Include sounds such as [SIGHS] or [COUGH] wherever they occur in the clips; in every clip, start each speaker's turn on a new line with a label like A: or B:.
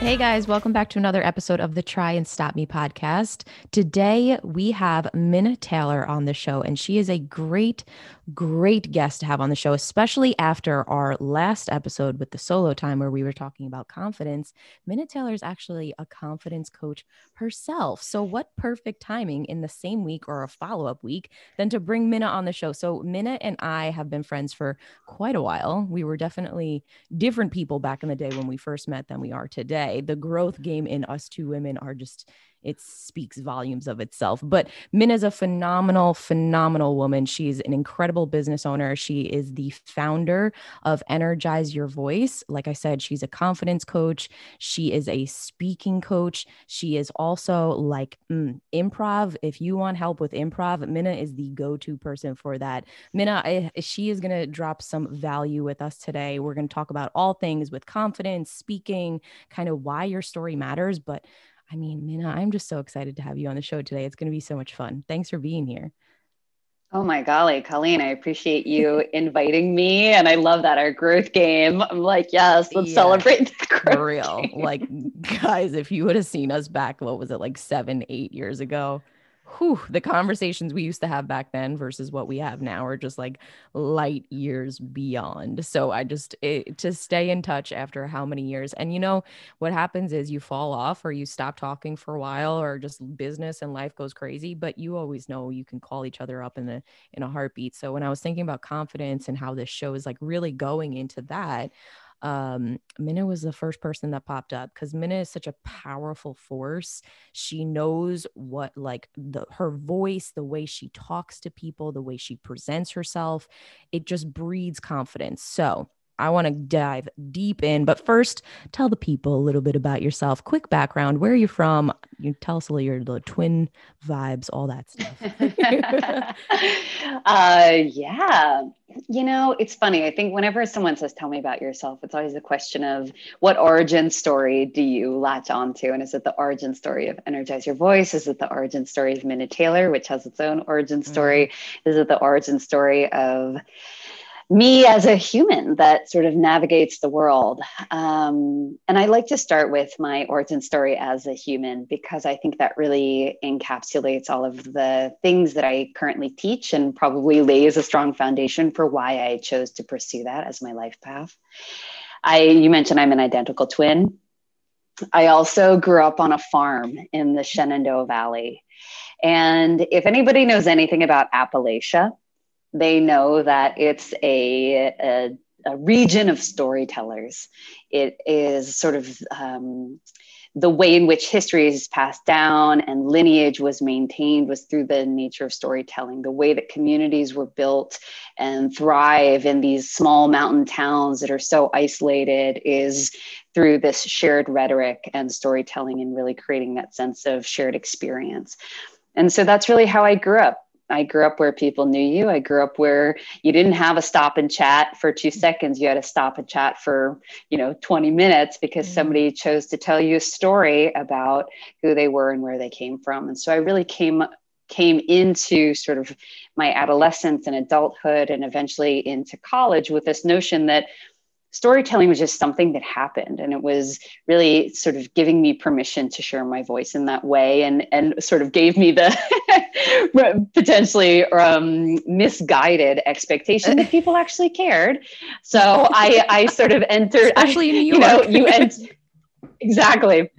A: Hey guys, welcome back to another episode of the Try and Stop Me podcast. Today we have Minna Taylor on the show, and she is a great, great guest to have on the show, especially after our last episode with the solo time where we were talking about confidence. Minna Taylor is actually a confidence coach herself. So, what perfect timing in the same week or a follow up week than to bring Minna on the show? So, Minna and I have been friends for quite a while. We were definitely different people back in the day when we first met than we are today. The growth game in us two women are just it speaks volumes of itself. But Min is a phenomenal, phenomenal woman. She's an incredible business owner. She is the founder of Energize Your Voice. Like I said, she's a confidence coach. She is a speaking coach. She is also like mm, improv. If you want help with improv, Minna is the go to person for that. Minna, I, she is going to drop some value with us today. We're going to talk about all things with confidence, speaking, kind of why your story matters. But I mean, Minna, I'm just so excited to have you on the show today. It's going to be so much fun. Thanks for being here.
B: Oh my golly, Colleen, I appreciate you inviting me. And I love that our growth game. I'm like, yes, let's
A: Yeah,
B: celebrate the [LAUGHS] growth.
A: For real.
B: game.
A: Like, [LAUGHS] guys, if you would have seen us back, what was it, like seven, eight years ago? Whew, the conversations we used to have back then versus what we have now are just like light years beyond. So I just it, to stay in touch after how many years. And you know what happens is you fall off or you stop talking for a while or just business and life goes crazy, but you always know you can call each other up in a in a heartbeat. So when I was thinking about confidence and how this show is like really going into that, um Minna was the first person that popped up because Minna is such a powerful force. She knows what like the her voice, the way she talks to people, the way she presents herself, it just breeds confidence. So I want to dive deep in, but first, tell the people a little bit about yourself. Quick background: Where are you from? You tell us a little your the twin vibes, all that stuff. [LAUGHS]
B: uh, yeah. You know, it's funny. I think whenever someone says, tell me about yourself, it's always a question of what origin story do you latch onto? And is it the origin story of Energize Your Voice? Is it the origin story of Minna Taylor, which has its own origin story? Is it the origin story of me as a human that sort of navigates the world. Um, and I like to start with my origin story as a human because I think that really encapsulates all of the things that I currently teach and probably lays a strong foundation for why I chose to pursue that as my life path. I, you mentioned I'm an identical twin. I also grew up on a farm in the Shenandoah Valley. And if anybody knows anything about Appalachia, they know that it's a, a, a region of storytellers. It is sort of um, the way in which history is passed down and lineage was maintained was through the nature of storytelling. The way that communities were built and thrive in these small mountain towns that are so isolated is through this shared rhetoric and storytelling and really creating that sense of shared experience. And so that's really how I grew up. I grew up where people knew you. I grew up where you didn't have a stop and chat for two seconds. You had to stop and chat for, you know, 20 minutes because
A: Mm.
B: somebody chose to tell you a story about who they were and where they came from. And so I really came came into sort of my adolescence and adulthood and eventually into college with this notion that storytelling was just something that happened and it was really sort of giving me permission to share my voice in that way and and sort of gave me the [LAUGHS] potentially um, misguided expectation that people actually cared so i i sort of entered
A: actually in New
B: you know
A: York.
B: you [LAUGHS] ent- exactly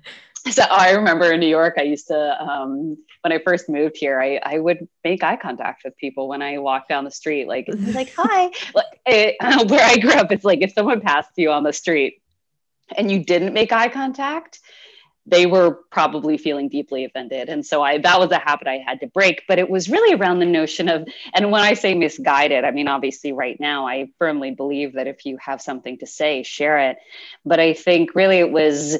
B: so i remember in new york i used to um, when i first moved here I, I would make eye contact with people when i walked down the street like it's like hi. [LAUGHS] Like it, [LAUGHS] where i grew up it's like if someone passed you on the street and you didn't make eye contact they were probably feeling deeply offended. And so i that was a habit i had to break but it was really around the notion of and when i say misguided i mean obviously right now i firmly believe that if you have something to say share it. But i think really it was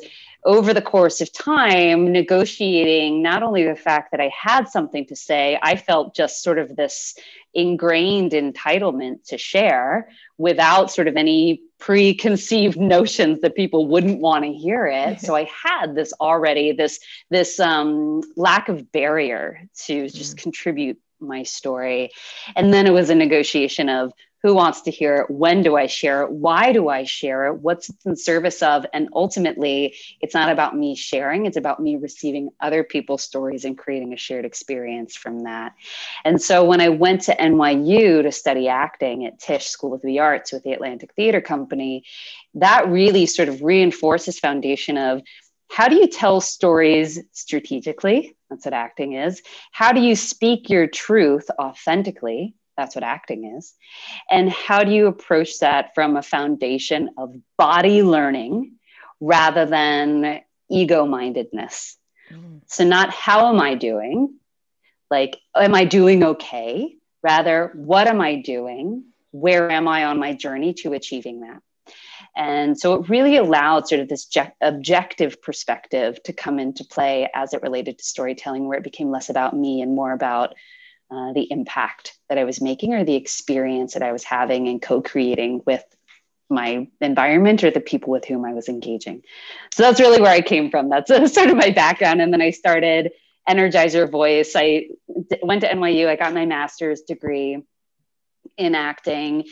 B: over the course of time negotiating not only the fact that i had something to say i felt just sort of this ingrained entitlement to share without sort of any preconceived [LAUGHS] notions that people wouldn't want to hear it so i had this already this this um, lack of barrier to just contribute my story. And then it was a negotiation of who wants to hear it? When do i share it? Why do i share it? What's in service of? And ultimately it's not about me sharing it's about me receiving other people's stories and creating a shared experience from that. And so when i went to nyu to study acting at tisch school of the arts with the atlantic theater company that really sort of reinforced this foundation of how do you tell stories strategically? That's what acting is. How do you speak your truth authentically that's what acting is. And how do you approach that from a foundation of body learning rather than ego mindedness? Mm. So, not how am I doing? Like, am I doing okay? Rather, what am I doing? Where am I on my journey to achieving that? And so it really allowed sort of this je- objective perspective to come into play as it related to storytelling, where it became less about me and more about uh, the impact that I was making or the experience that I was having and co creating with my environment or the people with whom I was engaging. So that's really where I came from. That's [LAUGHS] sort of my background. And then I started Energize Your Voice. I d- went to NYU, I got my master's degree in acting.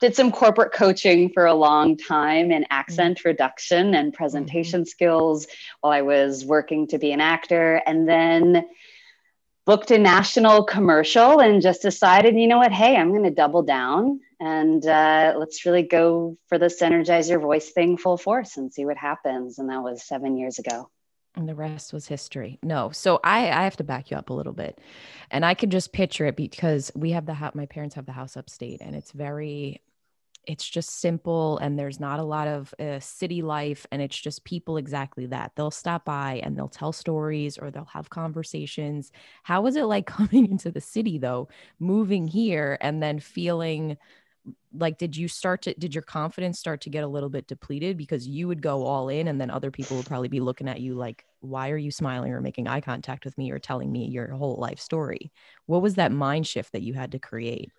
B: Did some corporate coaching for a long time in accent reduction and presentation mm-hmm. skills while I was working to be an actor. And then booked a national commercial and just decided, you know what, hey, I'm going to double down and uh, let's really go for this energize your voice thing full force and see what happens. And that was seven years ago.
A: And the rest was history. No, so I I have to back you up a little bit, and I could just picture it because we have the house. My parents have the house upstate, and it's very it's just simple and there's not a lot of uh, city life and it's just people exactly that. They'll stop by and they'll tell stories or they'll have conversations. How was it like [LAUGHS] coming into the city though? Moving here and then feeling like did you start to did your confidence start to get a little bit depleted? Because you would go all in and then other people would probably be looking at you like why are you smiling or making eye contact with me or telling me your whole life story? What was that mind shift that you had to create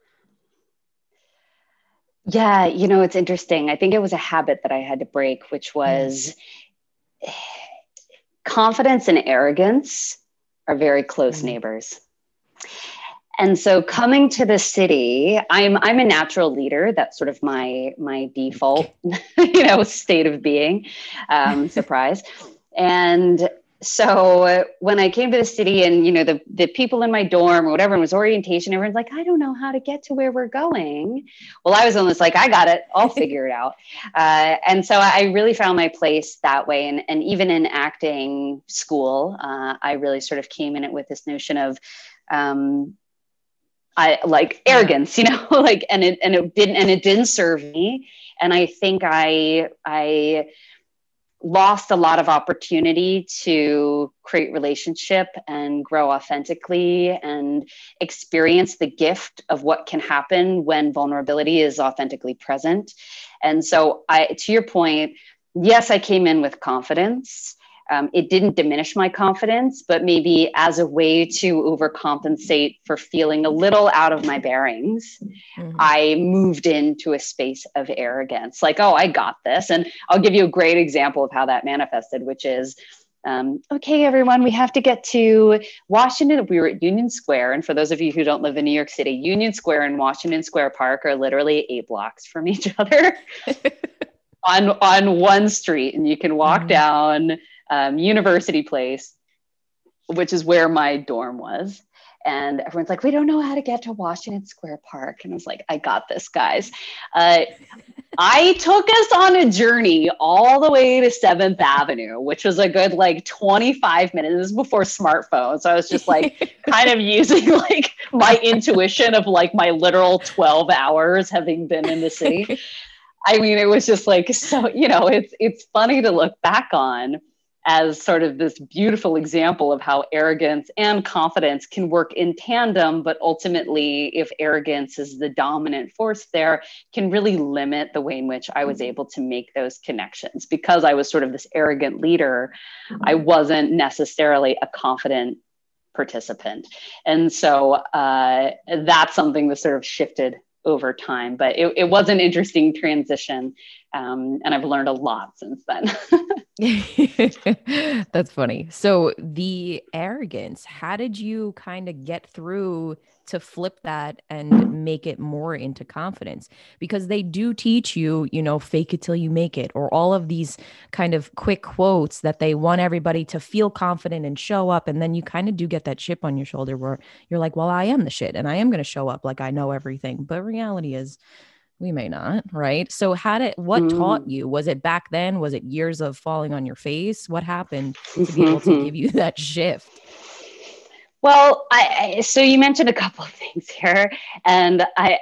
B: yeah, you know, it's interesting. I think it was a habit that I had to break, which was mm. [SIGHS] confidence and arrogance are very close mm. neighbors. And so coming to the city, I'm I'm a natural leader. That's sort of my my default, [LAUGHS] you know, state of being. Um, [LAUGHS] surprise. And so when I came to the city and you know the the people in my dorm or whatever it was orientation, everyone's like, I don't know how to get to where we're going. Well, I was almost like, I got it, I'll [LAUGHS] figure it out. Uh, and so I really found my place that way. And and even in acting school, uh, I really sort of came in it with this notion of um, I like arrogance, you know, [LAUGHS] like and it and it didn't and it didn't serve me. And I think I I lost a lot of opportunity to create relationship and grow authentically and experience the gift of what can happen when vulnerability is authentically present. And so i to your point yes i came in with confidence um, it didn't diminish my confidence, but maybe as a way to overcompensate for feeling a little out of my bearings, mm-hmm. I moved into a space of arrogance like, oh, I got this. And I'll give you a great example of how that manifested, which is um, okay, everyone, we have to get to Washington. We were at Union Square. And for those of you who don't live in New York City, Union Square and Washington Square Park are literally eight blocks from each [LAUGHS] other [LAUGHS] on, on one street. And you can walk mm-hmm. down um, University Place, which is where my dorm was. And everyone's like, we don't know how to get to Washington Square Park. And I was like, I got this, guys. Uh, I took us on a journey all the way to Seventh Avenue, which was a good like 25 minutes. This is before smartphones. So I was just like [LAUGHS] kind of using like my intuition of like my literal 12 hours having been in the city. [LAUGHS] I mean, it was just like so, you know, it's it's funny to look back on as sort of this beautiful example of how arrogance and confidence can work in tandem, but ultimately, if arrogance is the dominant force there, can really limit the way in which I was mm-hmm. able to make those connections. Because I was sort of this arrogant leader, I wasn't necessarily a confident participant. And so uh, that's something that sort of shifted over time. But it, it was an interesting transition. Um, and I've learned a lot since then. [LAUGHS] [LAUGHS]
A: That's funny. So the arrogance, how did you kind of get through to flip that and make it more into confidence? Because they do teach you, you know, fake it till you make it, or all of these kind of quick quotes that they want everybody to feel confident and show up. And then you kind of do get that chip on your shoulder where you're like, well, I am the shit and I am going to show up like I know everything. But reality is, we may not right so how did what mm. taught you was it back then was it years of falling on your face what happened to be able to give you that shift
B: well I, I so you mentioned a couple of things here and i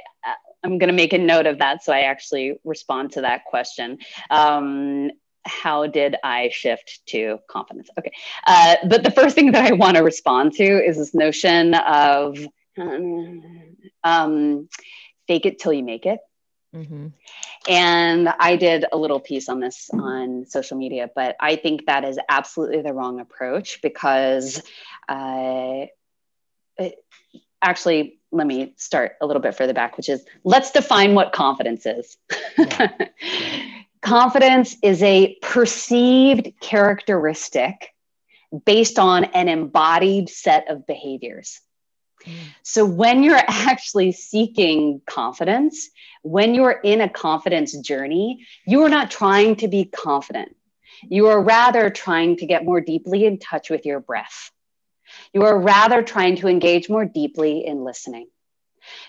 B: i'm going to make a note of that so i actually respond to that question um, how did I shift to confidence? Okay. Uh, but the first thing that I want to respond to is this notion of um, fake it till you make it. Mm-hmm. And I did a little piece on this on social media, but I think that is absolutely the wrong approach because uh, it, actually, let me start a little bit further back, which is let's define what confidence is. Yeah. [LAUGHS] confidence is a perceived characteristic based on an embodied set of behaviors. So, when you're [LAUGHS] actually seeking confidence, when you're in a confidence journey, you are not trying to be confident. You are rather trying to get more deeply in touch with your breath. You are rather trying to engage more deeply in listening.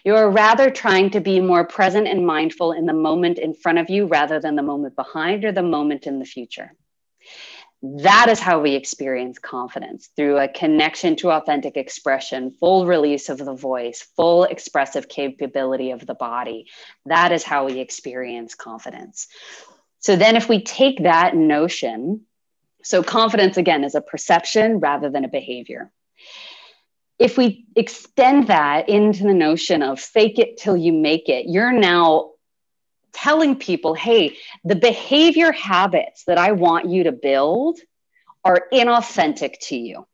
B: You are rather trying to be more present and mindful in the moment in front of you rather than the moment behind or the moment in the future. That is how we experience confidence through a connection to authentic expression, full release of the voice, full expressive capability of the body. That is how we experience confidence. So then, if we take that notion, so confidence again is a perception rather than a behavior. If we extend that into the notion of fake it till you make it, you're now telling people, hey, the behavior habits that I want you to build are inauthentic to you.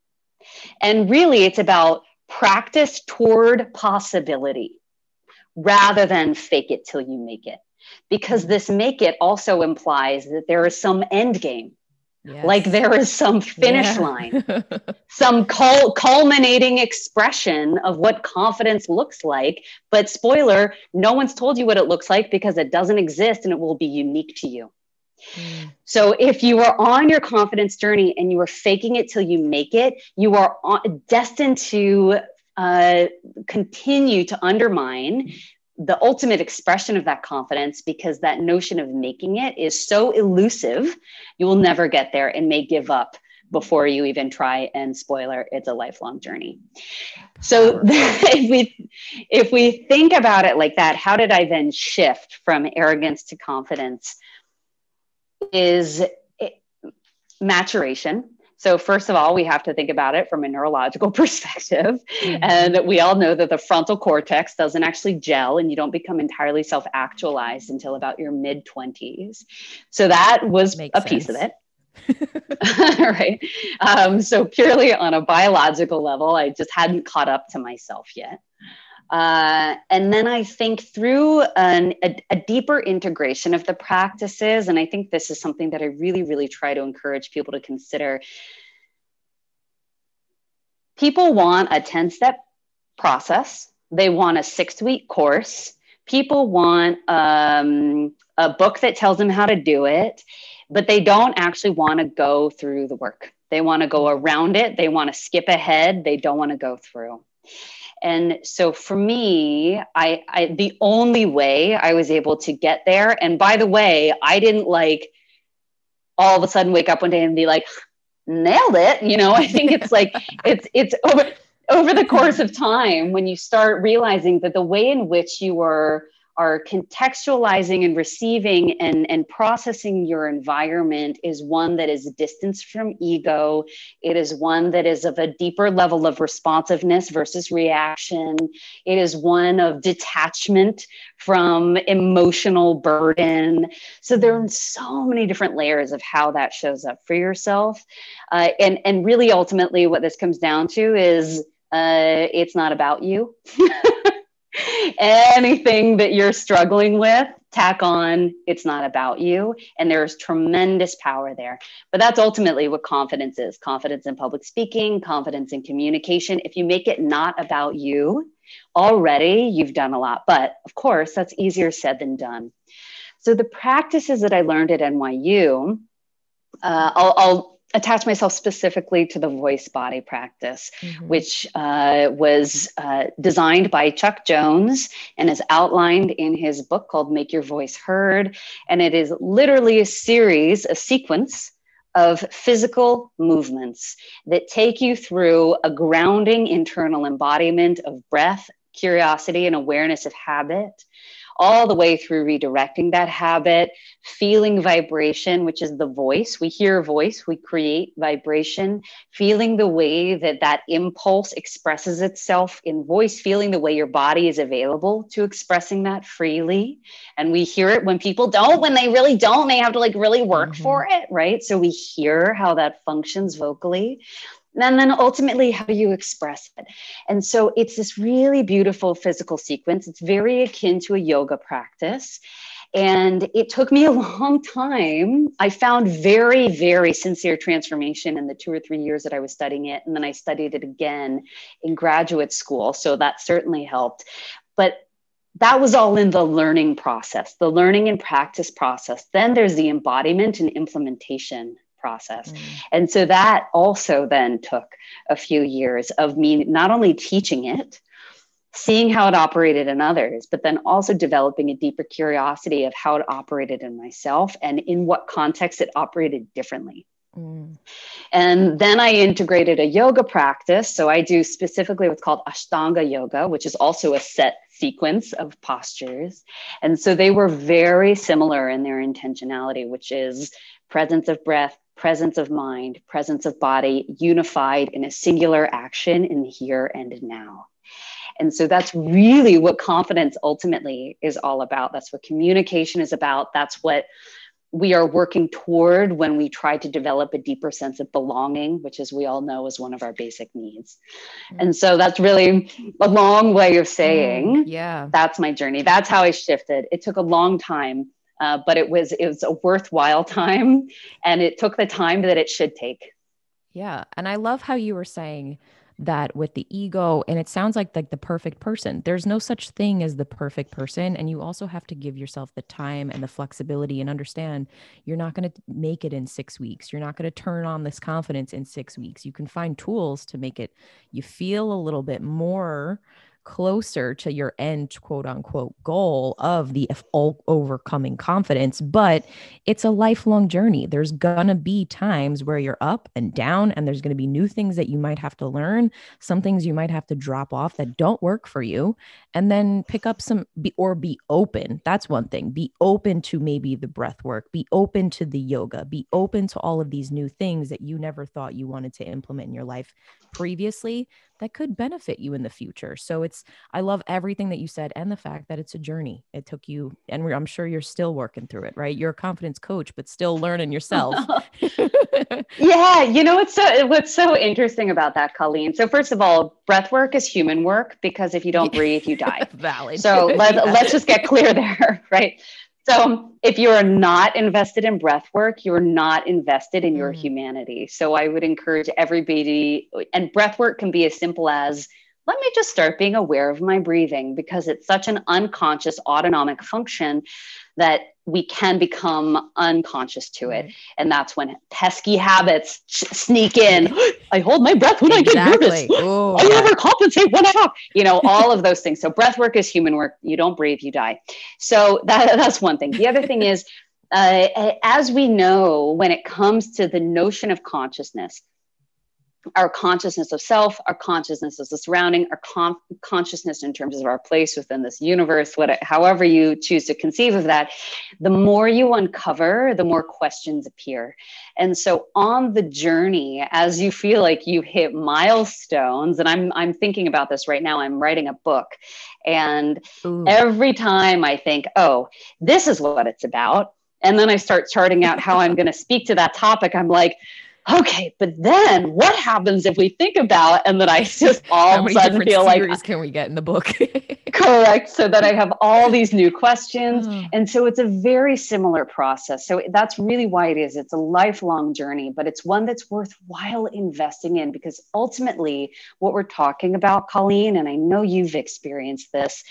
B: And really, it's about practice toward possibility rather than fake it till you make it. Because this make it also implies that there is some end game Yes. Like there is some finish yeah. line, [LAUGHS] some cul- culminating expression of what confidence looks like. But spoiler, no one's told you what it looks like because it doesn't exist and it will be unique to you. Mm. So if you are on your confidence journey and you are faking it till you make it, you are on, destined to uh, continue to undermine the ultimate expression of that confidence because that notion of making it is so elusive you will never get there and may give up before you even try and spoiler it's a lifelong journey. So [LAUGHS] if we if we think about it like that how did i then shift from arrogance to confidence is maturation so, first of all, we have to think about it from a neurological [LAUGHS] perspective. Mm-hmm. And we all know that the frontal cortex doesn't actually gel and you don't become entirely self actualized until about your mid 20s. So, that was Makes a sense. piece of it. [LAUGHS] right. Um, so, purely on a biological level, I just hadn't caught up to myself yet. Uh, and then I think through an, a, a, deeper integration of the practices, and I think this is something that I really, really try to encourage people to consider. People want a 10 step process, they want a six week course, people want um, a book that tells them how to do it, but they don't actually want to go through the work. They want to go around it, they want to skip ahead, they don't want to go through. And so for me, I, I the only way I was able to get there, and by the way, I didn't like all of a sudden wake up one day and be like, nailed it. You know, I think it's like [LAUGHS] it's it's over over the course of time when you start realizing that the way in which you are are contextualizing and receiving and, and processing your environment is one that is distanced from ego. It is one that is of a deeper level of responsiveness versus reaction. It is one of detachment from emotional burden. So there are so many different layers of how that shows up for yourself. Uh, and, and really, ultimately, what this comes down to is uh, it's not about you. [LAUGHS] anything that you're struggling with tack on. It's not about you. And there's tremendous power there. But that's ultimately what confidence is. Confidence in public speaking confidence in communication. If you make it not about you already you've done a lot. But of course that's easier said than done. So the practices that i learned at nyu uh, I'll, I'll attach myself specifically to the voice body practice, mm-hmm. which uh, was uh, designed by Chuck Jones and is outlined in his book called Make Your Voice Heard. And it is literally a series, a sequence of physical movements that take you through a grounding internal embodiment of breath, curiosity, and awareness of habit all the way through redirecting that habit, feeling vibration, which is the voice. We hear voice, we create vibration, feeling the way that that impulse expresses itself in voice, feeling the way your body is available to expressing that freely. And we hear it when people don't, when they really don't, they have to like really work mm-hmm. for it, right? So we hear how that functions vocally and then ultimately how do you express it? And so it's this really beautiful physical sequence. It's very akin to a yoga practice. And it took me a [LAUGHS] long time. I found very very sincere transformation in the two or three years that i was studying it. And then i studied it again in graduate school. So that certainly helped. But that was all in the learning process, the learning and practice process. Then there's the embodiment and implementation process. Mm. And so that also then took a few years of me not only teaching it, seeing how it operated in others, but then also developing a deeper curiosity of how it operated in myself and in what context it operated differently. Mm. And then I integrated a yoga practice. So I do specifically what's called Ashtanga yoga, which is also a set sequence of postures. And so they were very similar in their intentionality, which is presence of breath, presence of mind, presence of body, unified in a singular action in here and now. And so that's really what confidence ultimately is all about. That's what communication is about. That's what we are working toward when we try to develop a deeper sense of belonging, which, as we all know, is one of our basic needs. Mm. And so that's really a long way of saying,
A: mm, yeah,
B: that's my journey. That's how I shifted. It took a long time uh, but it was it was a worthwhile [LAUGHS] time and it took the time that it should take.
A: Yeah and i love how you were saying that with the ego and it sounds like like the perfect person. There's no such thing as the perfect person and you also have to give yourself the time and the flexibility and understand you're not going to make it in 6 weeks. You're not going to turn on this confidence in 6 weeks. You can find tools to make it you feel a little bit more closer to your end quote unquote goal of the overcoming confidence but it's a lifelong journey. There's gonna be times where you're up and down and there's gonna be new things that you might have to learn some things you might have to drop off that don't work for you and then pick up some be, or be open. That's one thing. Be open to maybe the breath work. Be open to the yoga. Be open to all of these new things that you never thought you wanted to implement in your life previously that could benefit you in the future. So it's, I love everything that you said and the fact that it's a journey. It took you, and I'm sure you're still working through it, right? You're a confidence coach, but still learning yourself. [LAUGHS] [LAUGHS]
B: yeah. You know, what's so, what's so interesting about that, Colleen. So first of all, breath work is human work because if you don't [LAUGHS] breathe, you die.
A: Valid.
B: So let, let's just get clear there, right? So if you're not invested in breath work, you're not invested in your mm. humanity. So I would encourage everybody, and breath work can be as simple as let me just start being aware of my breathing because it's such an unconscious autonomic function that we can become unconscious to it. And that's when pesky habits sneak in. I hold my breath when exactly. I get nervous. Ooh, I overcompensate when I talk. You know, all of those things. So breath work is human work. You don't breathe, you die. So that, [LAUGHS] that's one thing. The other thing is, uh, as we know, when it comes to the notion of consciousness, our consciousness of self, our consciousness of the surrounding, our consciousness in terms of our place within this universe, what, however you choose to conceive of that, the more you uncover, the more questions appear. And so on the journey, as you feel like you hit milestones, and I'm I'm thinking about this right now, I'm writing a book. And Ooh. every time I think, oh, this is what it's about. And then I start charting out how I'm going to speak to that topic. I'm like, okay, but then what happens if we think about, and then I [LAUGHS] just all
A: How
B: of a sudden feel like
A: series can we get in the book? [LAUGHS]
B: correct, so that I have all these new questions.
A: Oh.
B: And so it's a very similar process. So that's really why it is. It's a lifelong journey, but it's one that's worthwhile investing in because ultimately, what we're talking about, Colleen, and I know you've experienced this,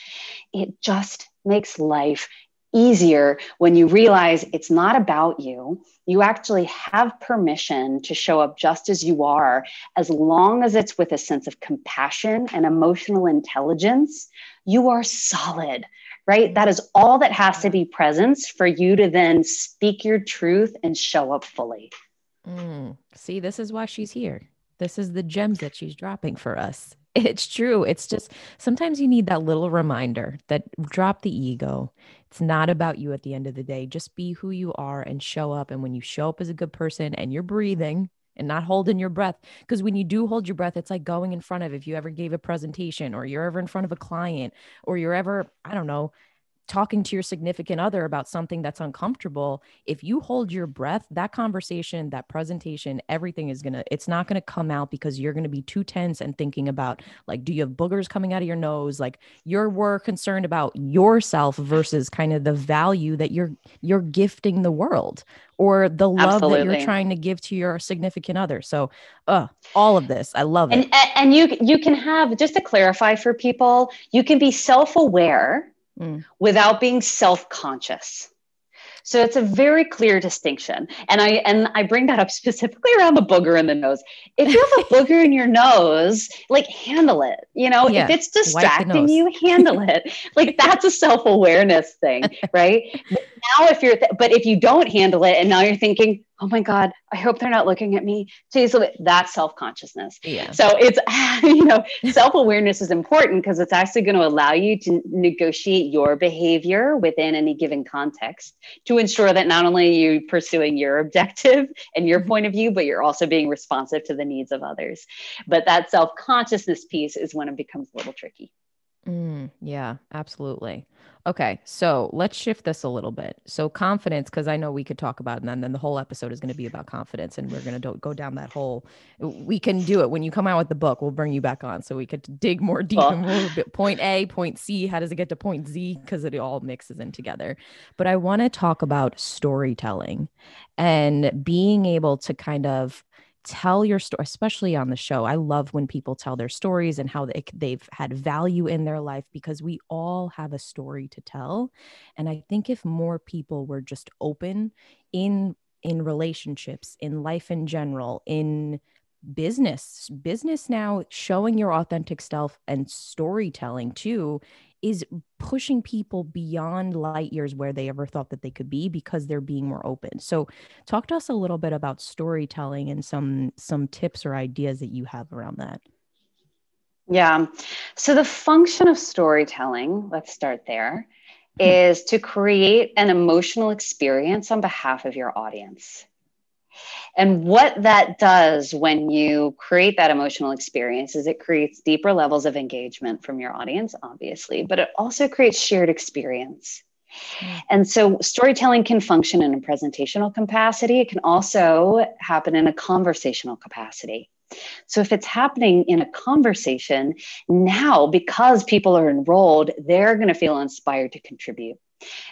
B: it just makes life easier when you realize it's not about you. You actually have permission to show up just as you are, as long as it's with a sense of compassion and emotional intelligence. You are solid, right? That is all that has to be present for you to then speak your truth and show up fully.
A: Mm. See, this is why she's here. This is the gems that she's dropping for us. It's true. It's just sometimes you need that little reminder that drop the ego. It's not about you at the end of the day. Just be who you are and show up. And when you show up as a good person and you're breathing and not holding your breath, because when you do hold your breath, it's like going in front of if you ever gave a presentation or you're ever in front of a client or you're ever, I don't know, talking to your significant other about something that's uncomfortable, if you hold your breath, that conversation, that presentation, everything is going to, it's not going to come out because you're going to be too tense and thinking about like, do you have boogers coming out of your nose? Like you're more concerned about yourself versus kind of the value that you're, you're gifting the world or the love that you're trying to give to your significant other. So, uh, all of this, I love it.
B: And, and you, you can have, just to clarify for people, you can be self aware
A: Mm.
B: without being self-conscious. So it's a very clear distinction. And i and i bring that up [LAUGHS] specifically around the booger in the nose. If you have a [LAUGHS] booger in your nose like handle it you know?
A: Yeah,
B: if it's distracting you handle it. [LAUGHS] Like that's a self-awareness thing right? Now if you're th- but if you don't handle it and now you're thinking oh my god i hope they're not looking at me. Jeez, that's self-consciousness.
A: Yeah.
B: so it's [LAUGHS] you know self-awareness is important because it's actually going to allow you to negotiate your behavior within any given context to ensure that not only are you pursuing your objective [LAUGHS] and your mm-hmm. point of view but you're also being responsive to the needs of others. But that self-consciousness piece is when it becomes a little tricky
A: Mm, yeah, absolutely. Okay, so let's shift this a little bit. So confidence, because I know we could talk about, it, and then, then the whole episode is going to be about confidence, and we're going to go down that whole. We can do it when you come out with the book. We'll bring you back on so we could dig more deep. We'll point A, point C. How does it get to point Z? Because it all mixes in together. But I want to talk about storytelling and being able to kind of tell your story especially on the show i love when people tell their stories and how they, they've had value in their life because we all have a story to tell. And i think if more people were just open in in relationships in life in general in business business now showing your authentic self and storytelling too is pushing people beyond light years where they ever thought that they could be because they're being more open so talk to us a little bit about storytelling and some some tips or ideas that you have around that
B: Yeah. So the function of storytelling, let's start there, hmm. is to create an emotional experience on behalf of your audience. And what that does when you create that emotional experience is it creates deeper levels of engagement from your audience, obviously, but it also creates shared experience. Hmm. And so storytelling can function in a presentational capacity. It can also happen in a conversational capacity. So if it's happening in a conversation, now because people are enrolled, they're going to feel inspired to contribute.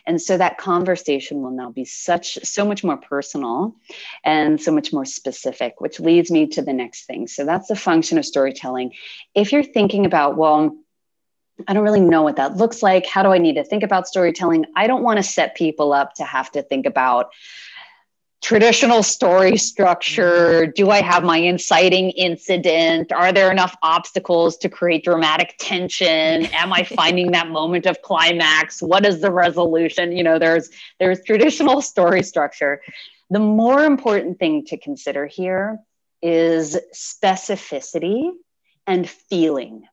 B: And so that conversation will now be such so much more personal and so much more specific, which leads me to the next thing. So that's the function of storytelling. If you're thinking about, well, I don't really know what that looks like. How do I need to think about storytelling? I don't want to set people up to have to think about traditional story structure. Do I have my inciting incident? Are there enough obstacles to create dramatic tension? Am I finding that moment of climax? What is the resolution? You know, there's there's traditional [LAUGHS] story structure. The more important thing to consider here is specificity and feeling.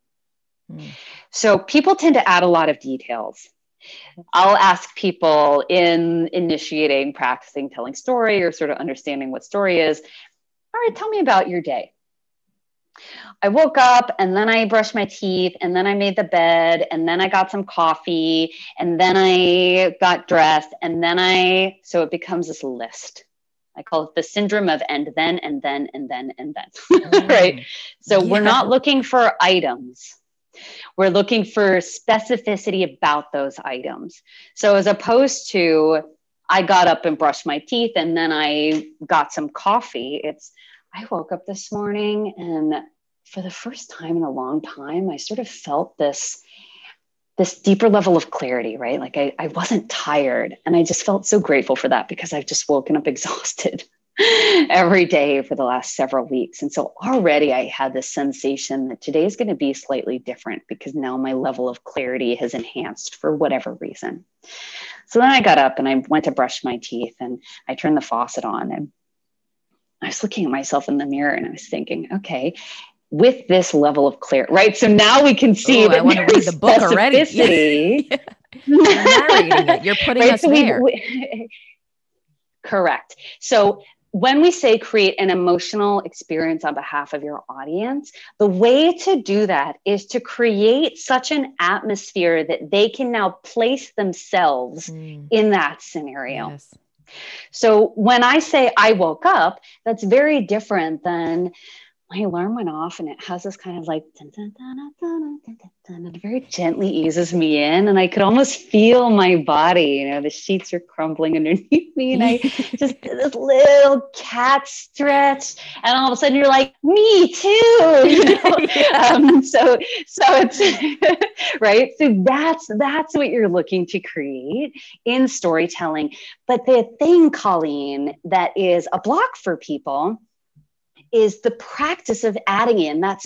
A: Mm.
B: So people tend to add a lot of details. I'll ask people in initiating, practicing telling story or sort of understanding what story is. All right, tell me about your day. I woke up and then I brushed my teeth and then I made the bed and then I got some coffee and then I got dressed and then I, so it becomes this list. I call it the syndrome of and then and then and then and then. [LAUGHS] right. So we're not looking for items. We're looking for specificity about those items. So as opposed to I got up and brushed my teeth and then I got some coffee, it's I woke up this morning and for the first time in a long time, I sort of felt this this deeper level of clarity, right? Like I, I wasn't tired. And I just felt so grateful for that because I've just woken up [LAUGHS] exhausted [LAUGHS] every day for the last several weeks. And so already I had this sensation that today is going to be slightly different because now my level of clarity has enhanced for whatever reason. So then I got up and I went to brush my teeth and I turned the faucet on and I was looking at myself in the mirror and I was thinking, okay, with this level of clarity, right? So now we can see
A: Ooh, I wanna read the book already.
B: specificity. [LAUGHS]
A: You're it. You're putting
B: Right,
A: us
B: so we- we- [LAUGHS] correct. So when we say create an emotional experience on behalf of your audience, the way to do that is to create such an atmosphere that they can now place themselves
A: Mm,
B: in that scenario.
A: yes.
B: So when I say I woke up, that's very different than my alarm went off and it has this kind of like dun, dun, dun, and it very gently eases me in and I could almost feel my body, you know, the sheets are crumbling [LAUGHS] underneath me and I [LAUGHS] just did this little cat stretch and all of a sudden you're like, me too. [LAUGHS] You know?
A: Yeah.
B: um, so so it's right. So that's that's what you're looking to create in storytelling. But the thing, Colleen, that is a block for people is the practice of adding in that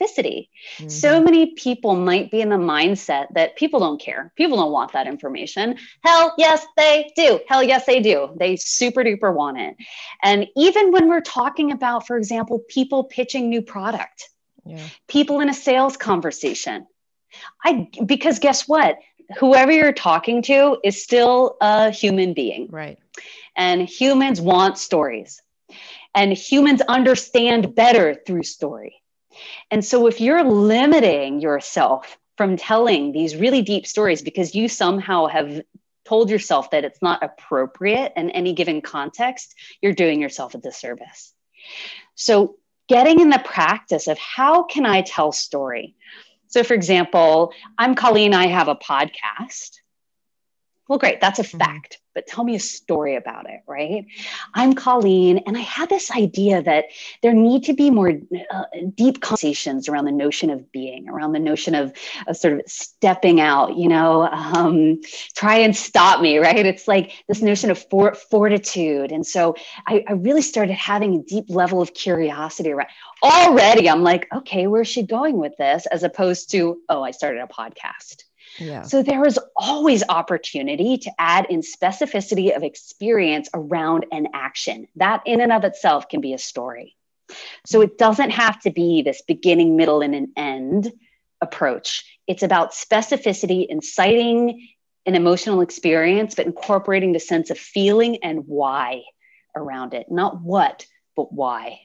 B: specificity. So
A: Mhm.
B: many people might be in the mindset that people don't care. People don't want that information. Hell yes, they do. Hell yes, they do. They super duper want it. And even when we're talking about, for example, people pitching new product,
A: yeah.
B: people in a sales conversation. I because guess what? Whoever you're talking to is still a human being.
A: Right.
B: And humans want stories. And humans understand better through story. And so if you're limiting yourself from telling these really deep stories because you somehow have told yourself that it's not appropriate in any given context, you're doing yourself a disservice. So getting in the practice of how can I tell story? So for example, I'm Colleen, I have a podcast. Well, great, that's a
A: Mhm.
B: fact, but tell me a story about it, right? I'm Colleen, and I had this idea that there need to be more uh, deep conversations around the notion of being, around the notion of, of sort of stepping out, you know, um, try and stop me, right? It's like this notion of for- fortitude. And so I, I really started having a deep level of curiosity around. Already, I'm like, okay, where's she going with this? As opposed to, oh, I started a podcast.
A: Yeah.
B: So there is always opportunity to add in specificity of experience around an action. That in and of itself can be a story. So it doesn't have to be this beginning, middle, and an end approach. It's about specificity, inciting an emotional experience, but incorporating the sense of feeling and why around it. Not what, but why.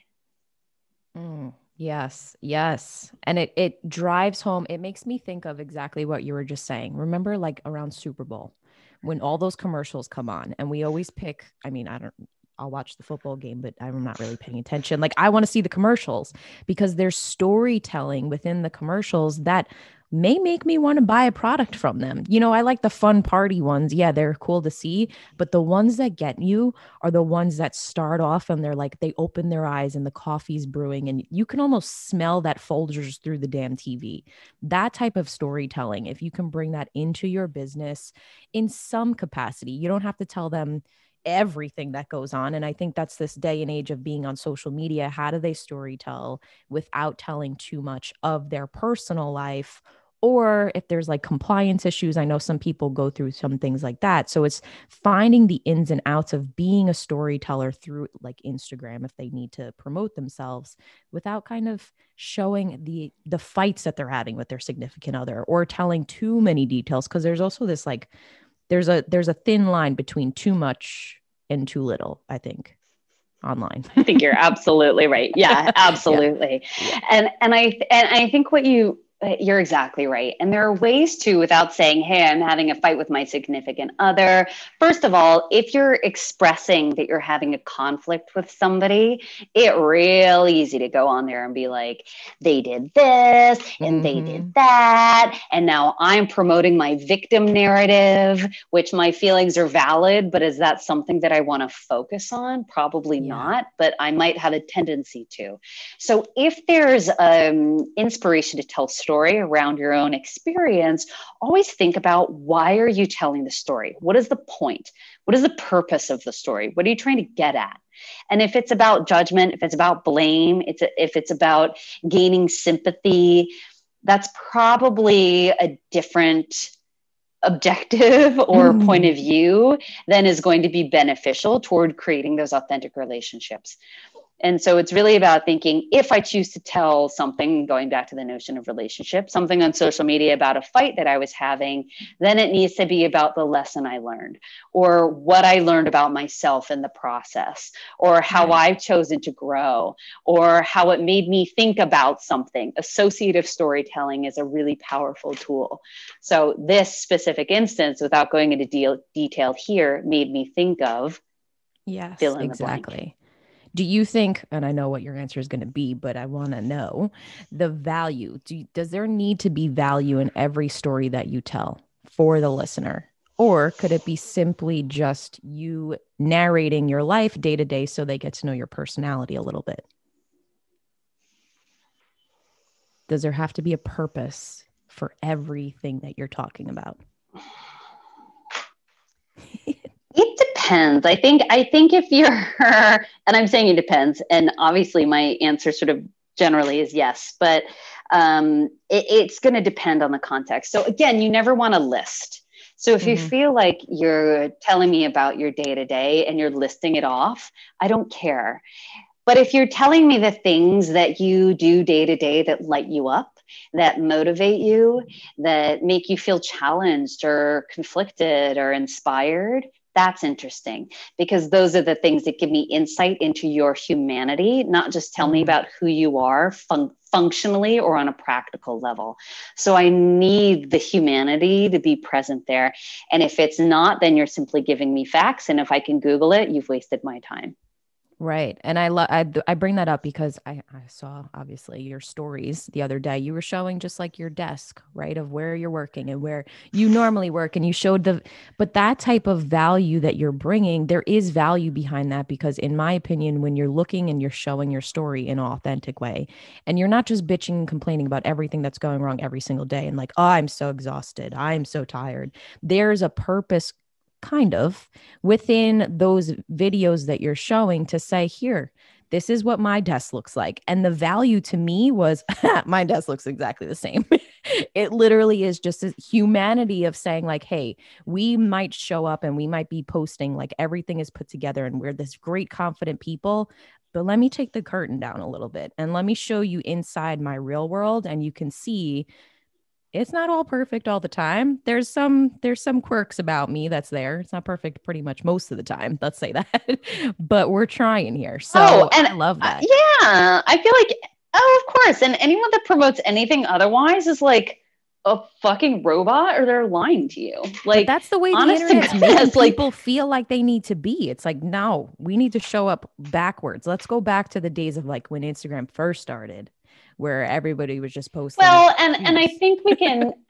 A: Mm, yes, yes. And it it drives home. It makes me think of exactly what you were just saying. Remember like around Super Bowl when all those commercials come on and we always pick, I mean, I don't I'll watch the football game, but I'm not really paying attention. Like I want to see the commercials because there's storytelling within the commercials that may make me want to buy a product from them. You know, I like the fun party ones. Yeah, they're cool to see, but the ones that get you are the ones that start off and they're like they open their eyes and the coffee's brewing and you can almost smell that Folgers through the damn TV. That type of storytelling, if you can bring that into your business in some capacity, you don't have to tell them everything that goes on and i think that's this day and age of being on social media how do they story tell without telling too much of their personal life or if there's like compliance issues i know some people go through some things like that so it's finding the ins and outs of being a storyteller through like instagram if they need to promote themselves without kind of showing the the fights that they're having with their significant other or telling too many details because there's also this like there's a there's a thin line between too much and too little i think online
B: I think you're absolutely right. Yeah, [LAUGHS] absolutely.
A: Yeah.
B: And and I and I think what you You're exactly right. And there are ways to, without saying, hey, I'm having a fight with my significant other. First of all, if you're expressing that you're having a conflict with somebody, it real easy to go on there and be like, they did this and they
A: Mhm.
B: did that. And now I'm promoting my victim narrative, which my feelings are valid, but is that something that I want to focus on? Probably
A: Yeah.
B: not, but I might have a tendency to. So if there's um, inspiration to tell story around your own experience, always think about why are you telling the story? What is the point? What is the purpose of the story? What are you trying to get at? And if it's about judgment, if it's about blame, it's if it's about gaining sympathy, that's probably a different objective or
A: Mm.
B: point of view than is going to be beneficial toward creating those authentic relationships. And so it's really about thinking if I choose to tell something, going back to the notion of relationship, something on social media about a fight that I was having, then it needs to be about the lesson I learned or what I learned about myself in the process or how
A: Right.
B: I've chosen to grow or how it made me think about something. Associative storytelling is a really powerful tool. So, this specific instance, without going into deal, detail here, made me think of
A: Yes, exactly. Do you think, and I know what your answer is going to be, but I want to know the value. Do does there need to be value in every story that you tell for the listener? Or could it be simply just you narrating your life day to day so they get to know your personality a little bit? Does there have to be a purpose for everything that you're talking about?
B: It depends. I think I think if you're [LAUGHS] and I'm saying it depends, and obviously my answer sort of generally is yes, but um, it, it's going to depend on the context. So again, you never want to list. So if you
A: Mhm.
B: feel like you're telling me about your day to day and you're listing it off, I don't care. But if you're telling me the things that you do day to day that light you up, that motivate you, that make you feel challenged or conflicted or inspired, that's interesting because those are the things that give me insight into your humanity, not just tell me
A: Mhm.
B: about who you are fun- functionally or on a practical level. So I need the humanity to be present there. And if it's not, then you're simply giving me facts. And if I can Google it, you've wasted my time.
A: Right. And I love I, I bring that up because I, I saw obviously your stories the other day. You were showing just like your desk, right? Of where you're working and where you normally work and you showed the but that type of value that you're bringing, there is value behind that because in my opinion when you're looking and you're showing your story in an authentic way and you're not just bitching and complaining about everything that's going wrong every single day and like, "Oh, I'm so exhausted. I'm so tired." There's a purpose kind of within those videos that you're showing to say here this is what my desk looks like. And the value to me was [LAUGHS] my desk looks exactly the same. [LAUGHS] It literally is just a humanity of saying like hey we might show up and we might be posting like everything is put together and we're this great confident people but let me take the curtain down a little bit and let me show you inside my real world and you can see it's not all perfect all the time there's some there's some quirks about me that's there it's not perfect pretty much most of the time let's say [LAUGHS] that but we're trying here so
B: Oh, and
A: i love that
B: yeah, I feel like, oh, of course. And anyone that promotes anything otherwise is like a fucking robot or they're lying to you.
A: But
B: Like,
A: that's the way the internet's making [LAUGHS]
B: like-
A: people feel like they need to be. It's like, no, we need to show up backwards. Let's go back to the days of like when Instagram first started, where everybody was just posting.
B: well, and and I think we can [LAUGHS]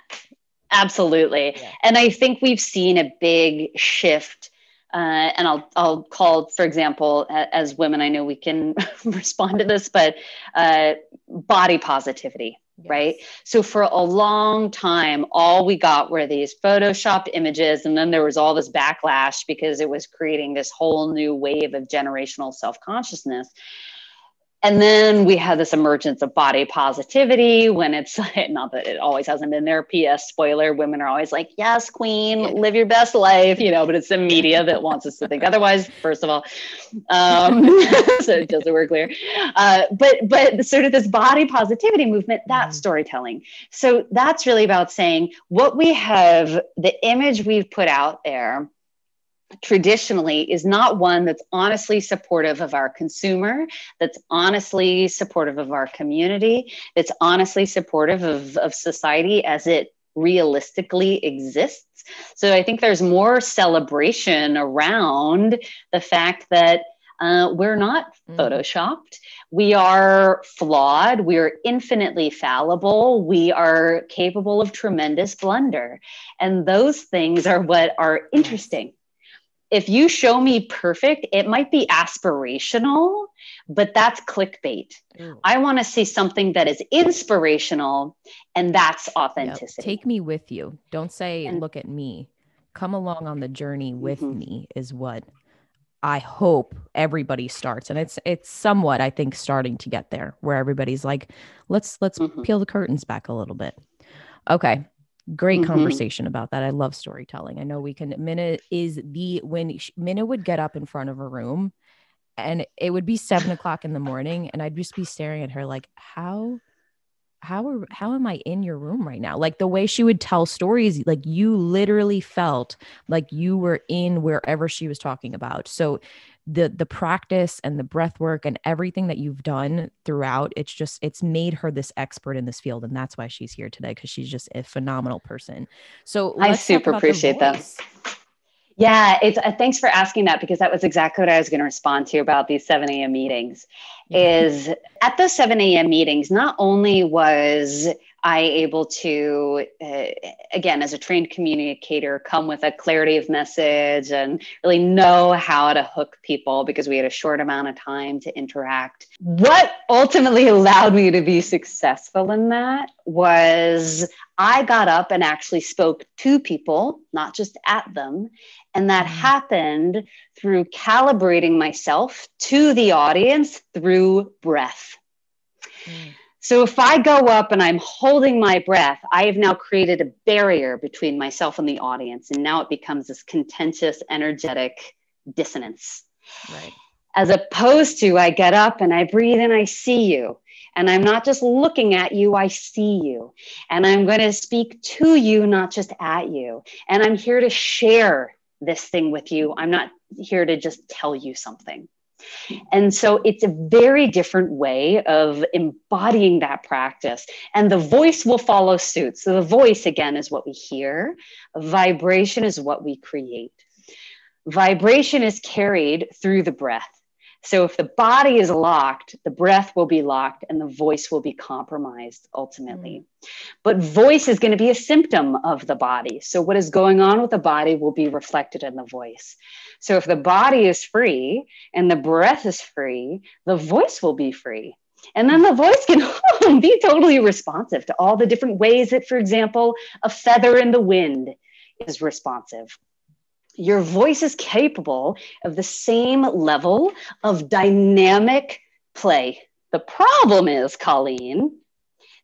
B: absolutely.
A: Yeah.
B: And I think we've seen a big shift. Uh, and I'll I'll call, for example, as women, I know we can [LAUGHS] respond to this, but uh, body positivity. right? So for a long time, all we got were these photoshopped images, and then there was all this backlash because it was creating this whole new wave of generational self consciousness. And then we had this emergence of body positivity when it's [LAUGHS] not that it always hasn't been there. P.S. Spoiler: Women are always like, "Yes, queen, live your best life," you know. But it's the media that wants us to think otherwise. First of all, um, [LAUGHS] so just so we're clear. Uh, but but sort of this body positivity movement, that's
A: Mhm.
B: storytelling. So that's really about saying what we have, the image we've put out there traditionally is not one that's honestly supportive of our consumer, that's honestly supportive of our community, that's honestly supportive of, of society as it realistically exists. So I think there's more celebration around the fact that uh, we're not mm. photoshopped. We are flawed. We are infinitely fallible. We are capable of tremendous blunder. And those things are what are interesting. If you show me perfect, it might be aspirational, but that's clickbait. Ooh. I want to see something that is inspirational, and that's authenticity.
A: Yep. Take me with you. Don't say, and, look at me. Come along on the journey with mm-hmm. me, is what I hope everybody starts and it's it's somewhat I think starting to get there where everybody's like let's let's mm-hmm. peel the curtains back a little bit. Okay. Great mm-hmm. conversation about that. I love storytelling. I know we can Minna is the when she, Minna would get up in front of a room and it would be seven o'clock in the morning and I'd just be staring at her like how how are how am I in your room right now? Like the way she would tell stories, like you literally felt like you were in wherever she was talking about. So the the practice and the breath work and everything that you've done throughout, it's just it's made her this expert in this field. And that's why she's here today, because she's just a phenomenal person. So
B: I super appreciate that. Yeah, it's uh, thanks for asking that because that was exactly what I was going to respond to about these 7 a.m. meetings. Is at those 7 a.m. meetings, not only was I able to, uh, again, as a trained communicator, come with a clarity of message and really know how to hook people because we had a short amount of time to interact. What ultimately [LAUGHS] allowed me to be successful in that was I got up and actually spoke to people, not just at them. And that mm-hmm. happened through calibrating myself to the audience through breath. Mm. So if I go up and I'm holding my breath, I have now created a barrier between myself and the audience. And now it becomes this contentious, energetic dissonance. Right. As opposed to I get up and I breathe and I see you. And I'm not just looking at you, I see you. And I'm going to speak to you, not just at you. And I'm here to share this thing with you. I'm not here to just tell you something. And so it's a very different way of embodying that practice. And the voice will follow suit. So the voice, again, is what we hear, vibration is what we create. Vibration is carried through the breath. So if the body is locked, the breath will be locked and the voice will be compromised ultimately. Mm. But voice is going to be a symptom of the body. So what is going on with the body will be reflected in the voice. So if the body is free and the breath is free, the voice will be free. And then the voice can [LAUGHS] be totally responsive to all the different ways that, for example, a feather in the wind is responsive your voice is capable of the same level of dynamic play. The problem is, Colleen,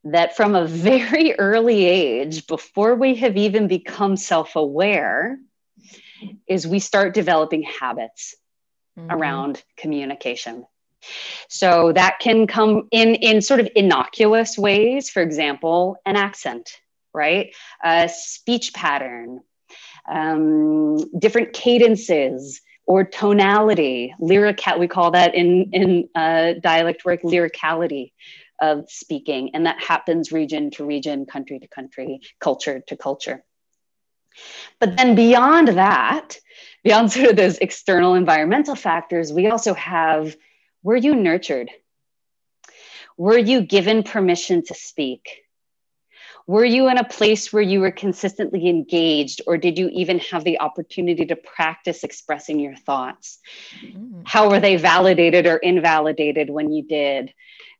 B: that from a very [LAUGHS] early age, before we have even become self aware, is we start developing habits mm-hmm. around communication. So that can come in in sort of innocuous ways. For example, an accent, right? A speech pattern, um, different cadences or tonality, lyric. We call that in in uh, dialect work lyricality of speaking, and that happens region to region, country to country, culture to culture. But then beyond that, beyond sort of those external environmental factors, we also have were you nurtured? Were you given permission to speak? Were you in a place where you were consistently engaged, or did you even have the opportunity to practice expressing your thoughts? Mm-hmm. How were they validated or invalidated when you did?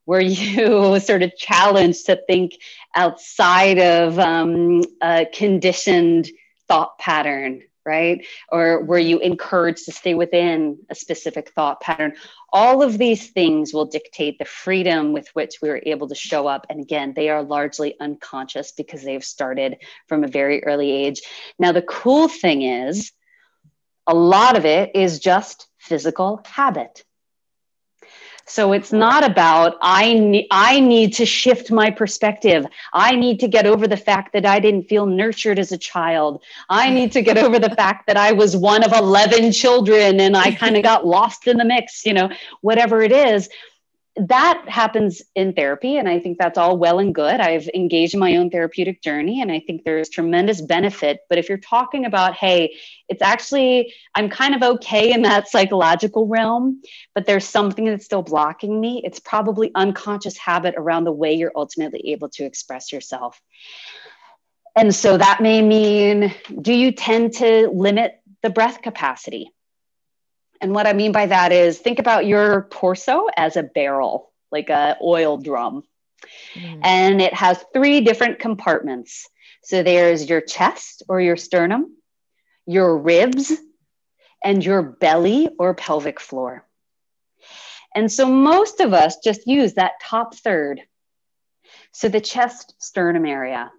B: Were [LAUGHS] you sort of challenged to think outside of um, a conditioned thought pattern? Right? Or were you encouraged to stay within a specific thought pattern? All of these things will dictate the freedom with which we are able to show up. And again, they are largely unconscious because they've started from a very early age. Now, the cool thing is, a lot of it is just physical habit. So it's not about I need I need to shift my perspective. I need to get over the fact that I didn't feel nurtured as a child. I need to get over the [LAUGHS] fact that I was one of 11 children and I kind of got lost in the mix, you know, whatever it is that happens in therapy and i think that's all well and good. I've engaged in my own therapeutic journey and i think there's tremendous benefit. But if you're talking about hey it's actually i'm kind of okay in that psychological realm but there's something that's still blocking me it's probably unconscious habit around the way you're ultimately able to express yourself. And so that may mean do you tend to limit the breath capacity and what I mean by that is think about your torso as a barrel, like a oil drum. Mm. And it has three different compartments. So there's your chest or your sternum, your ribs, and your belly or pelvic floor. And so most of us just use that top third. So the chest sternum area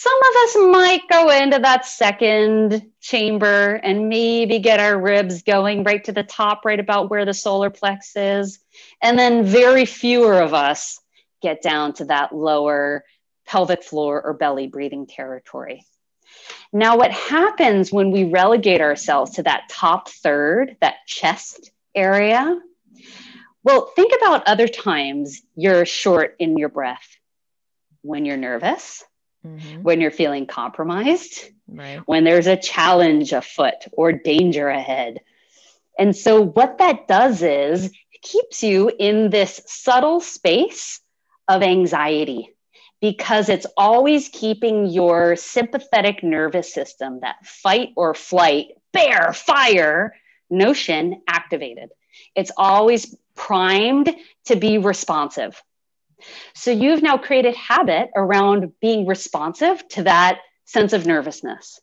B: some of us might go into that second chamber and maybe get our ribs going right to the top, right about where the solar plex is. And then very fewer of us get down to that lower pelvic floor or belly breathing territory. Now, what happens when we relegate ourselves to that top third, that chest area? Well, think about other times you're short in your breath when you're nervous mm-hmm. when you're feeling compromised, right. when there's a challenge afoot or danger ahead. And so, what that does is it keeps you in this subtle space of anxiety because it's always keeping your sympathetic nervous system, that fight or flight, bear, fire notion activated. It's always primed to be responsive. So you've now created habit around being responsive to that sense of nervousness.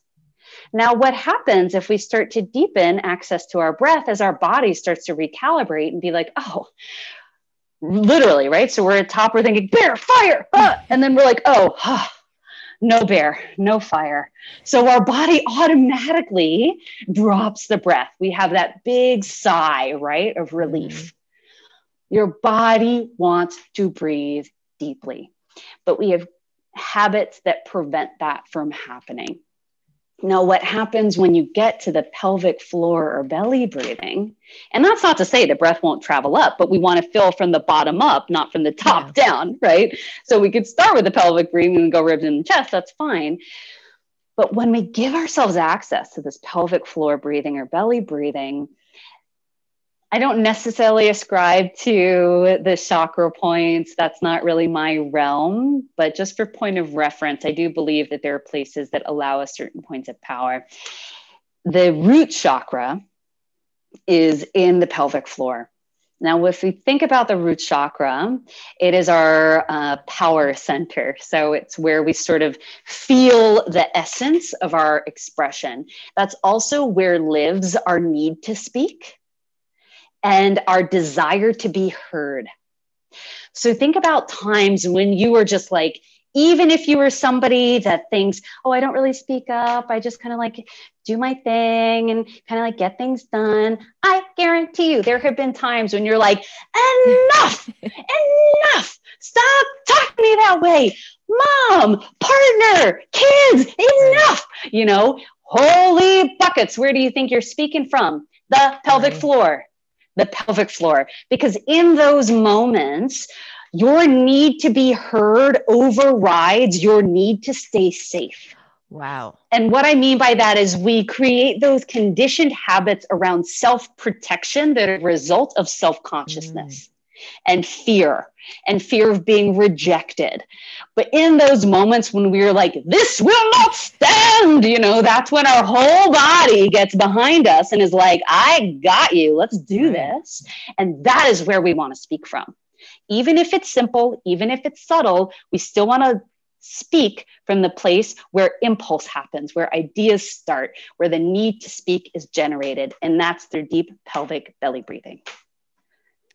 B: Now, what happens if we start to deepen access to our breath as our body starts to recalibrate and be like, oh, literally, right? So we're at top, we're thinking, bear, fire, ah! and then we're like, oh, no bear, no fire. So our body automatically drops the breath. We have that big sigh, right, of relief. Your body wants to breathe deeply, but we have habits that prevent that from happening. Now, what happens when you get to the pelvic floor or belly breathing? And that's not to say the breath won't travel up, but we want to fill from the bottom up, not from the top yeah. down, right? So we could start with the pelvic breathing and go ribs in the chest, that's fine. But when we give ourselves access to this pelvic floor breathing or belly breathing, I don't necessarily ascribe to the chakra points. That's not really my realm. But just for point of reference, I do believe that there are places that allow us certain points of power. The root chakra is in the pelvic floor. Now, if we think about the root chakra, it is our uh, power center. So it's where we sort of feel the essence of our expression. That's also where lives our need to speak and our desire to be heard. So think about times when you were just like, even if you were somebody that thinks, oh, I don't really speak up, I just kind of like do my thing and kind of like get things done. I guarantee you, there have been times when you're like, enough, [LAUGHS] enough, stop talking to me that way. Mom, partner, kids, enough. You know, holy buckets, where do you think you're speaking from? The pelvic floor the pelvic floor. Because in those moments, your need to be heard overrides your need to stay safe.
A: Wow.
B: And what I mean by that is we create those conditioned habits around self protection that are a result of self consciousness. Mm and fear and fear of being rejected. But in those moments when we're like, this will not stand, you know, that's when our whole body gets behind us and is like, I got you, let's do this. And that is where we want to speak from. Even if it's simple, even if it's subtle, we still want to speak from the place where impulse happens, where ideas start, where the need to speak is generated. And that's through deep pelvic belly breathing.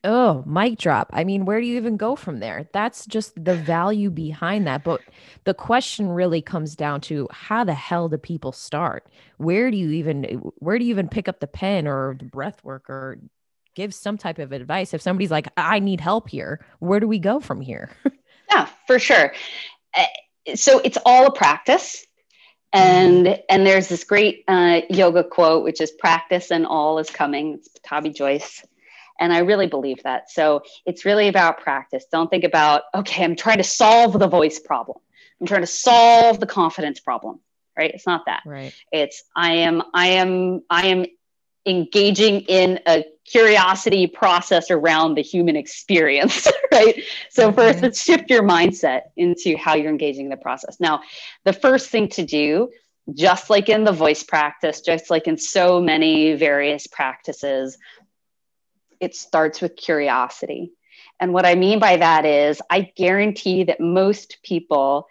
A: Oh, mic drop. I mean, where do you even go from there? That's just the value behind that. But the question really comes down to how the hell do people start? Where do you even where do you even pick up the pen or the breath work or give some type of advice. If somebody's like, I need help here, where do we go from here? [LAUGHS]
B: yeah, for sure. Uh, so it's all a practice. And and there's this great uh, yoga quote, which is "Practice and all is coming." It's Pattabhi Jois, and I really believe that. So it's really about practice. Don't think about okay, I'm trying to solve the voice problem. I'm trying to solve the confidence problem. Right? It's not that.
A: Right.
B: It's I am I am I am engaging in a curiosity process around the human experience, [LAUGHS] right? So, first, mm-hmm. let's shift your mindset into how you're engaging the process. Now, the first thing to do, just like in the voice practice, just like in so many various practices, it starts with curiosity. And what I mean by that is, I guarantee that most people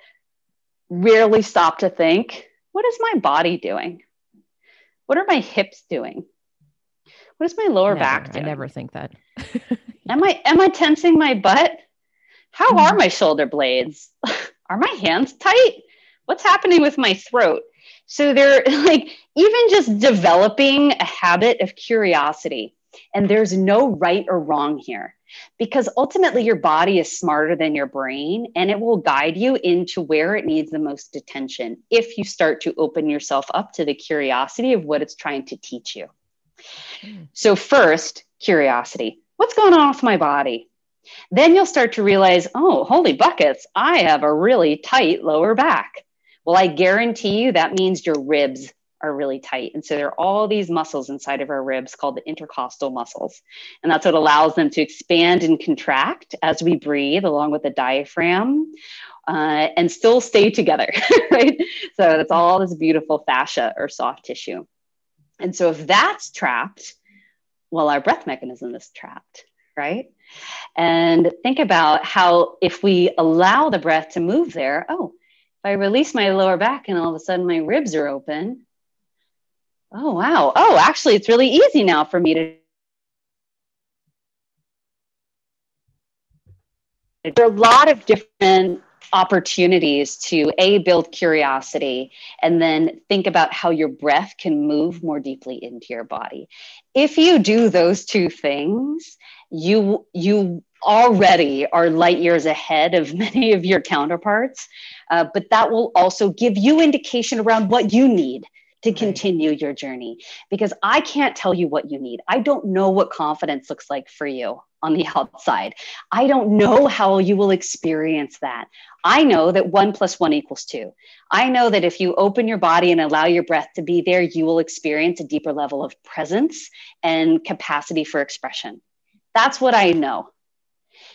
B: rarely stop to think, what is my body doing? What are my hips doing? What is my lower
A: never,
B: back doing?
A: I never think that. [LAUGHS]
B: am I am I tensing my butt? How are hmm. my shoulder blades? [LAUGHS] are my hands tight? What's happening with my throat? So they're [LAUGHS] like even just developing a habit of curiosity. And there's no right or wrong here because ultimately your body is smarter than your brain and it will guide you into where it needs the most attention if you start to open yourself up to the curiosity of what it's trying to teach you. So, first, curiosity what's going on with my body? Then you'll start to realize, oh, holy buckets, I have a really tight lower back. Well, I guarantee you that means your ribs are really tight. And so there are all these muscles inside of our ribs called the intercostal muscles. And that's what allows them to expand and contract as we breathe, along with the diaphragm, uh, and still stay together, [LAUGHS] right? So that's all this beautiful fascia or soft tissue. And so if that's trapped, well, our breath mechanism is trapped, right? And think about how if we allow the breath to move there, oh, if I release my lower back and all of a sudden my ribs are open, oh, wow. Oh, actually, it's really easy now for me to. There are a lot of different opportunities to a build curiosity and then think about how your breath can move more deeply into your body if you do those two things you you already are light years ahead of [LAUGHS] many of your counterparts uh, but that will also give you indication around what you need to continue your journey because I can't tell you what you need. I don't know what confidence looks like for you on the [LAUGHS] outside. I don't know how you will experience that. I know that one plus one equals two. I know that if you open your body and allow your breath to be there, you will experience a deeper level of presence and capacity for expression. That's what I know.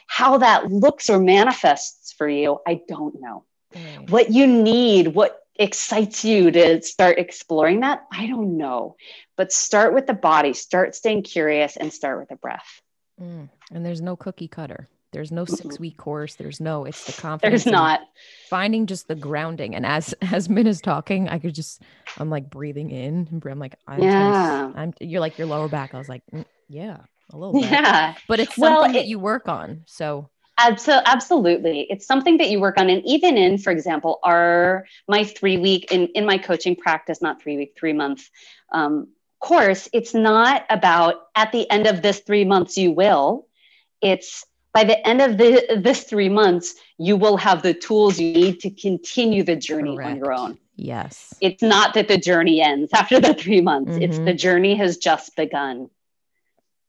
B: How that looks or manifests for you, I don't know. Mm. What you need, what excites you to start exploring that? I don't know. But start with the body, start staying curious, and start with the breath.
A: Mm. And there's no cookie cutter. There's no six week course. There's no, it's the [LAUGHS] confidence.
B: There's not.
A: Finding just the grounding. And as [LAUGHS] as Min is talking, I could just, I'm like breathing in. And I'm like, I'm,
B: yeah.
A: I'm you're like your lower back. I was like, mm, yeah, a little bit. [LAUGHS]
B: Yeah.
A: But it's something well, it, that you work on. So
B: absolutely. It's something that you work on and even in for example our my three week in, in my coaching practice not three week three month um, course it's not about at the end of this three months you will. It's by the end of the, this three months you will have the tools you need to continue the journey Correct. on your own.
A: Yes.
B: It's not that the journey ends after the three months. Mm-hmm. it's the journey has just begun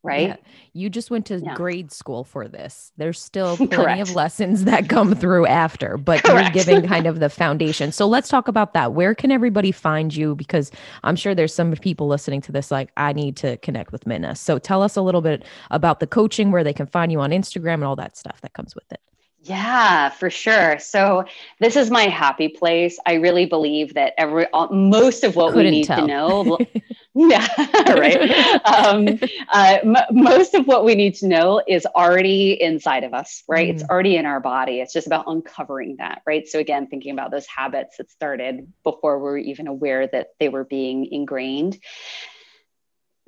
B: right? Yeah.
A: You just went to yeah. grade school for this. There's still [LAUGHS] plenty of lessons that come through after, but Correct. you're giving [LAUGHS] kind of the foundation. So let's talk about that. Where can everybody find you? Because I'm sure there's some people listening to this like, I need to connect with Minna. So tell us a little bit about the coaching, where they can find you on Instagram and all that stuff that comes with it.
B: Yeah, for sure. So this is my happy place. I really believe that every uh, most of what Couldn't we need tell. to know [LAUGHS] Yeah, [LAUGHS] right. [LAUGHS] um, uh, m- most of what we need to know is already inside of us, right? Mm. It's already in our body. It's just about uncovering that, right? So, again, thinking about those habits that started before we were even aware that they were being ingrained.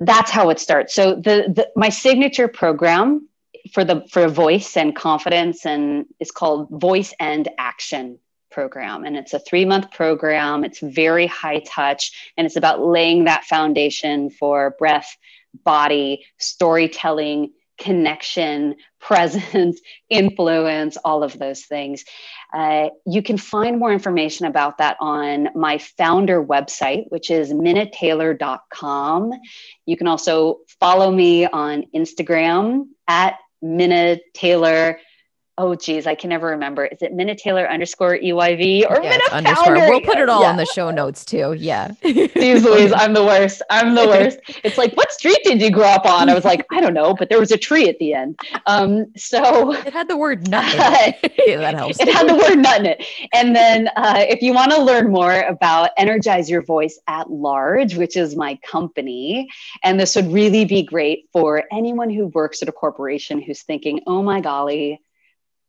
B: That's how it starts. So, the, the my signature program for the for voice and confidence and is called Voice and Action program. And it's a three month program. It's very high touch and it's about laying that foundation for breath, body, storytelling, connection, [LAUGHS] presence, influence, all of those things. Uh, you can find more information about that on my founder website, which is minnataylor.com. You can also follow me on Instagram at Minna Taylor oh geez, I can never remember. Is it Minna Taylor underscore EYV or
A: Yeah,
B: Minna
A: underscore. We'll put it all
B: Yeah.
A: in the show notes too. Yeah.
B: Jeez Louise, I'm the worst. I'm the [LAUGHS] worst. It's like, what street did you grow up on? I was like, I don't know, but there was a tree at the end. Um, so
A: It had the word nut. [LAUGHS] Yeah, that helps.
B: it had the word nut in it. And then uh, if you want to learn more about Energize Your Voice at Large, which is my company, and this would really be great for anyone who works at a corporation who's thinking, oh my golly,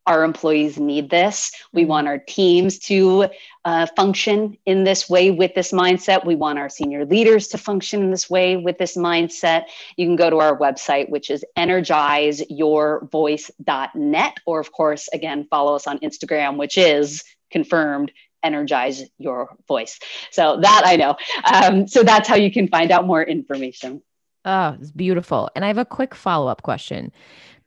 B: our employees need this. We want our teams to uh, function in this way with this mindset. We want our senior leaders to function in this way with this mindset. You can go to our website, which is energizeyourvoice.net, or of course, again, follow us on Instagram, which is confirmed energize your voice. So that I know. Um, so that's how you can find out more information.
A: Oh, it's beautiful. And I have a quick follow up question.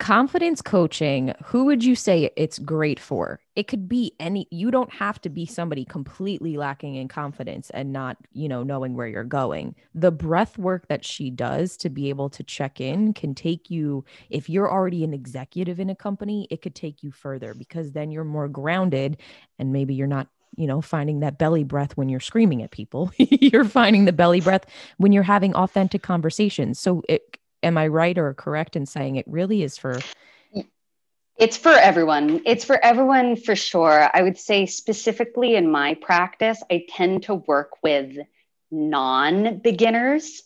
A: Confidence coaching, who would you say it's great for? It could be any, you don't have to be somebody completely lacking in confidence and not, you know, knowing where you're going. The breath work that she does to be able to check in can take you, if you're already an executive in a company, it could take you further because then you're more grounded and maybe you're not you know, finding that belly breath when you're screaming at people. [LAUGHS] you're finding the belly breath when you're having authentic conversations. So, it, am I right or correct in saying it really is for?
B: It's for everyone. It's for everyone for sure. I would say, specifically in my practice, I tend to work with non beginners.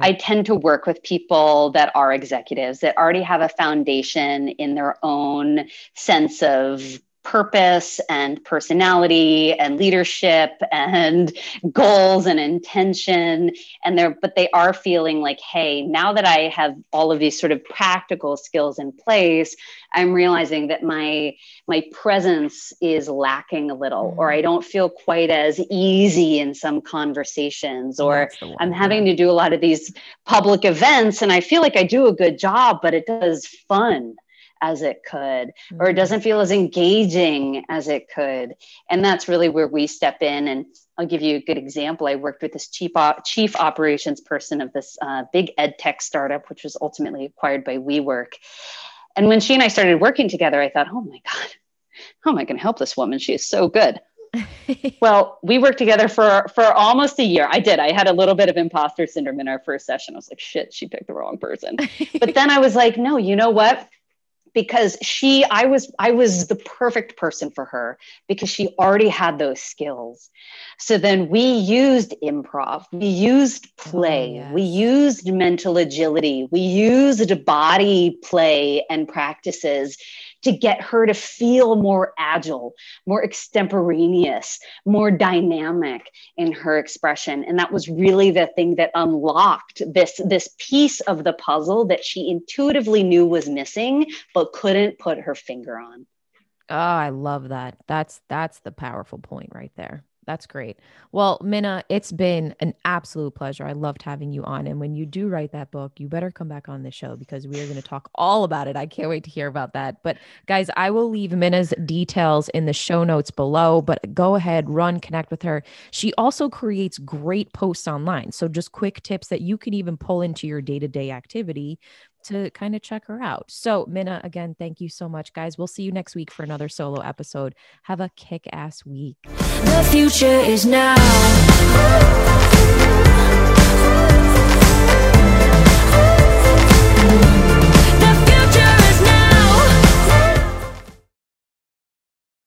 B: I tend to work with people that are executives that already have a foundation in their own sense of purpose and personality and leadership and [LAUGHS] goals and intention. And they're but they are feeling like hey now that i have all of these sort of practical skills in place i'm realizing that my my presence is lacking a little or i don't feel quite as easy in some conversations or I'm having to do a lot of these public events and I feel like I do a good job, but it does fun as it could, or it
A: Mhm.
B: doesn't feel as engaging as it could. And that's really where we step in. And I'll give you a good example. I worked with this chief, op- chief operations person of this uh, big ed tech startup, which was ultimately acquired by WeWork. And when she and I started working together, I thought, oh my God, how am I going to help this woman? She is so good. [LAUGHS] Well, we worked together for for almost a year. I did. I had a little bit of imposter syndrome in our first session. I was like, shit, she picked the wrong person. [LAUGHS] But then I was like, no, you know what? Because she, I was, I was the perfect person for her because she already had those skills. So then we used improv, we used play,
A: Oh,
B: we used mental agility, we used body play and practices to get her to feel more agile, more extemporaneous, more dynamic in her expression. And that was really the thing that unlocked this, this piece of the puzzle that she intuitively knew was missing, but couldn't put her finger on.
A: Oh, I love that. That's that's the powerful point right there. That's great. Well, Minna, it's been an absolute pleasure. I loved having you on. And when you do write that book, you better come back on the show because we are going to talk all about it. I can't wait to hear about that. But guys, I will leave Minna's details in the show notes below, but go ahead, run, connect with her. She also creates great posts online. So just quick tips that you can even pull into your day-to-day activity to kind of check her out. So, Minna, again, thank you so much, guys. We'll see you next week for another solo episode. Have a kick ass week.
C: The future is now.